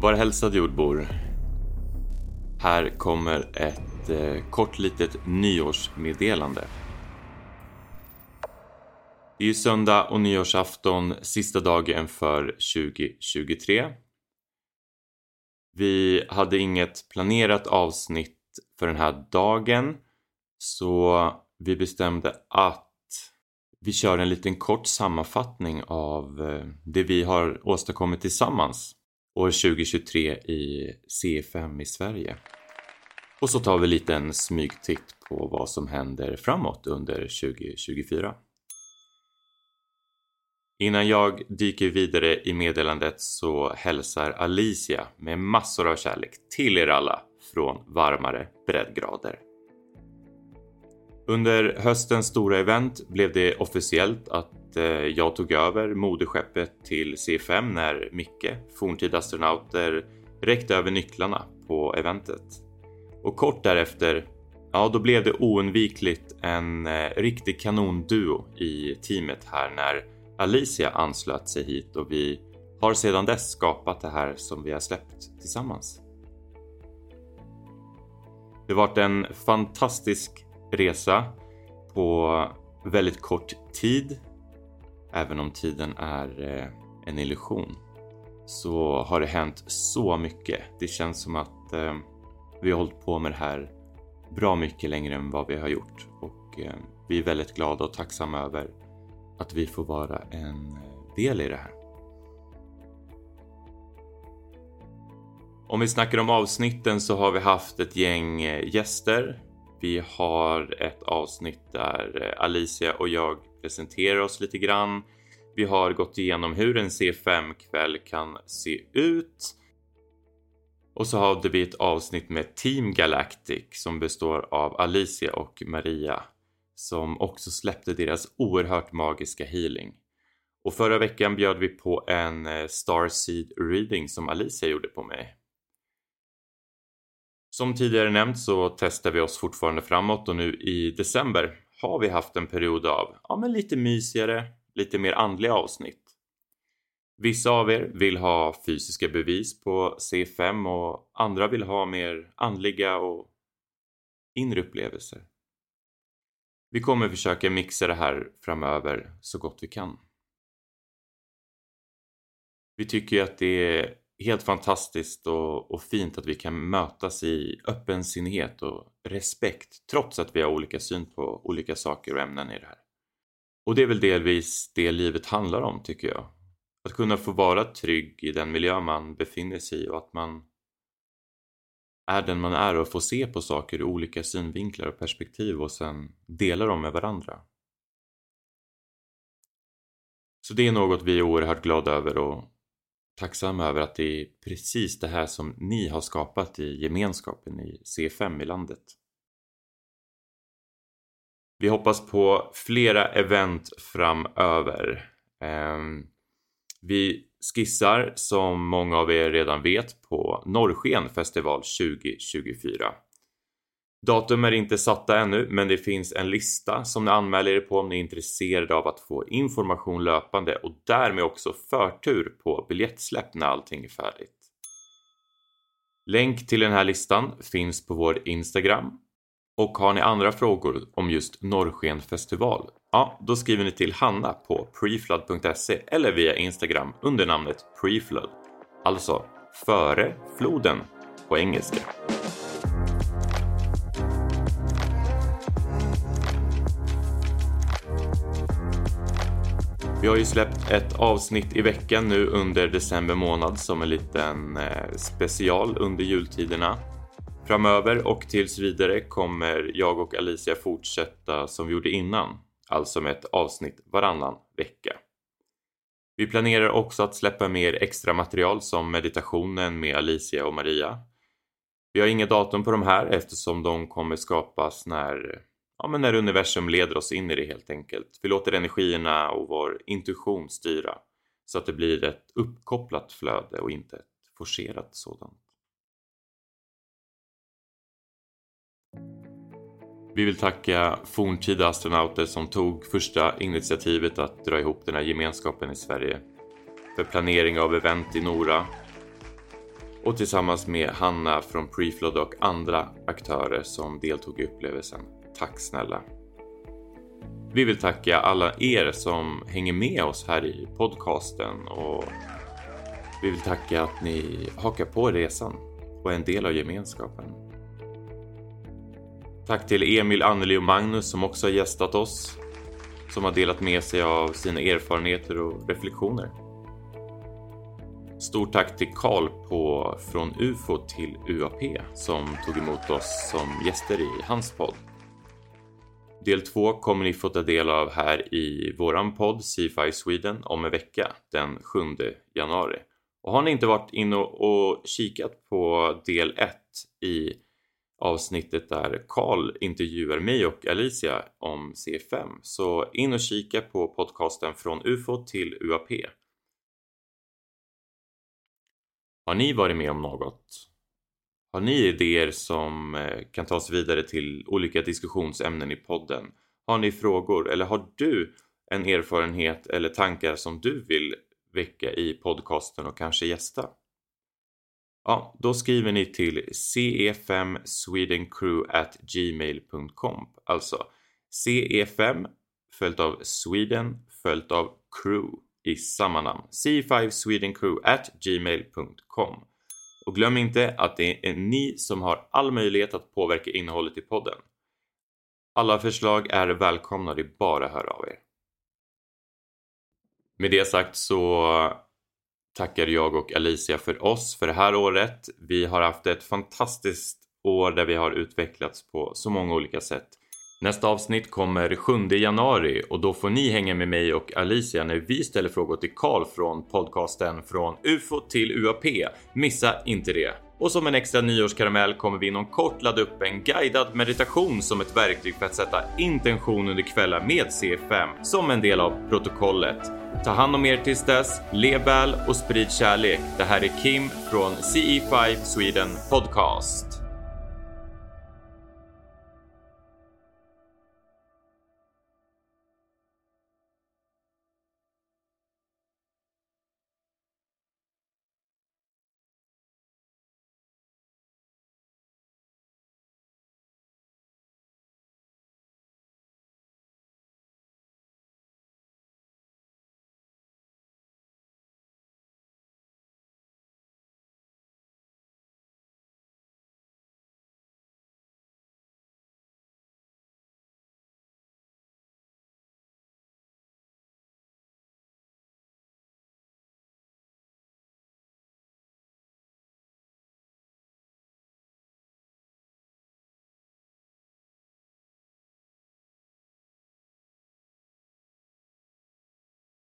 Var hälsad jordbor. Här kommer ett eh, kort litet nyårsmeddelande. Det är ju söndag och nyårsafton, sista dagen för 2023. Vi hade inget planerat avsnitt för den här dagen så vi bestämde att vi kör en liten kort sammanfattning av eh, det vi har åstadkommit tillsammans år 2023 i C5 i Sverige. Och så tar vi lite en smygtitt på vad som händer framåt under 2024. Innan jag dyker vidare i meddelandet så hälsar Alicia med massor av kärlek till er alla från varmare breddgrader. Under höstens stora event blev det officiellt att Eh, jag tog över moderskeppet till C5 när Micke, forntida astronauter, räckte över nycklarna på eventet. Och kort därefter, ja då blev det oundvikligt en eh, riktig kanonduo i teamet här när Alicia anslöt sig hit och vi har sedan dess skapat det här som vi har släppt tillsammans. Det har varit en fantastisk resa på väldigt kort tid. Även om tiden är eh, en illusion så har det hänt så mycket. Det känns som att eh, vi har hållit på med det här bra mycket längre än vad vi har gjort och eh, vi är väldigt glada och tacksamma över att vi får vara en eh, del i det här. Om vi snackar om avsnitten så har vi haft ett gäng eh, gäster vi har ett avsnitt där eh, Alicia och jag presentera oss lite grann. Vi har gått igenom hur en C5-kväll kan se ut. Och så hade vi ett avsnitt med Team Galactic som består av Alicia och Maria som också släppte deras oerhört magiska healing. Och förra veckan bjöd vi på en eh, Starseed reading som Alicia gjorde på mig. Som tidigare nämnt så testar vi oss fortfarande framåt och nu i december har vi haft en period av ja, men lite mysigare, lite mer andliga avsnitt. Vissa av er vill ha fysiska bevis på C5 och andra vill ha mer andliga och inre upplevelser. Vi kommer försöka mixa det här framöver så gott vi kan. Vi tycker ju att det är helt fantastiskt och, och, fint att vi kan mötas i öppensinnighet och respekt trots att vi har olika syn på olika saker och ämnen i det här. Och det är väl delvis det livet handlar om tycker jag. Att kunna få vara trygg i den miljö man befinner sig i och att man är den man är och får se på saker ur olika synvinklar och perspektiv och sen dela dem med varandra. Så det är något vi är oerhört glada över och tacksam över att det är precis det här som ni har skapat i gemenskapen i C5 i landet. Vi hoppas på flera event framöver. Ehm, vi skissar, som många av er redan vet, på Norrsken festival 2024. Datum är inte satta ännu, men det finns en lista som ni anmäler er på om ni är intresserade av att få information löpande och därmed också förtur på biljettsläpp när allting är färdigt. Länk till den här listan finns på vår Instagram. Och har ni andra frågor om just Norrsken festival? Ja, då skriver ni till Hanna på preflood.se eller via Instagram under namnet preflood. Alltså före floden på engelska. Vi har ju släppt ett avsnitt i veckan nu under december månad som en liten eh, special under jultiderna. Framöver och tills vidare kommer jag och Alicia fortsätta som vi gjorde innan, alltså med ett avsnitt varannan vecka. Vi planerar också att släppa mer extra material som meditationen med Alicia och Maria. Vi har inga datum på de här eftersom de kommer skapas när ja, men när universum leder oss in i det helt enkelt. Vi låter energierna och vår intuition styra så att det blir ett uppkopplat flöde och inte ett forcerat sådant. Vi vill tacka forntida astronauter som tog första initiativet att dra ihop den här gemenskapen i Sverige för planering av event i Nora. och tillsammans med Hanna från Preflood och andra aktörer som deltog i upplevelsen. Tack snälla! Vi vill tacka alla er som hänger med oss här i podcasten och vi vill tacka att ni hakar på resan och är en del av gemenskapen. Tack till Emil, Anneli och Magnus som också har gästat oss, som har delat med sig av sina erfarenheter och reflektioner. Stort tack till Karl på Från UFO till UAP som tog emot oss som gäster i hans podd. Del 2 kommer ni få ta del av här i våran podd CFI Sweden om en vecka den 7 januari. Och har ni inte varit inne och kikat på del 1 i avsnittet där Karl intervjuar mig och Alicia om C5 så in och kika på podcasten från UFO till UAP. Har ni varit med om något? Har ni idéer som eh, kan tas vidare till olika diskussionsämnen i podden? Har ni frågor eller har du en erfarenhet eller tankar som du vill väcka i podcasten och kanske gästa? Ja, då skriver ni till ce5swedencrew Alltså ce5 följt av Sweden följt av crew i samma namn. c5swedencrew e och glöm inte att det är ni som har all möjlighet att påverka innehållet i podden. Alla förslag är välkomna, det är bara att höra av er. Med det sagt så tackar jag och Alicia för oss för det här året. Vi har haft ett fantastiskt år där vi har utvecklats på så många olika sätt. Nästa avsnitt kommer 7 januari och då får ni hänga med mig och Alicia när vi ställer frågor till Karl från podcasten Från UFO till UAP. Missa inte det! Och som en extra nyårskaramell kommer vi inom kort ladda upp en guidad meditation som ett verktyg för att sätta intention under kvällar med C5 som en del av protokollet. Ta hand om er tills dess, lev väl och sprid kärlek. Det här är Kim från CE5 Sweden Podcast.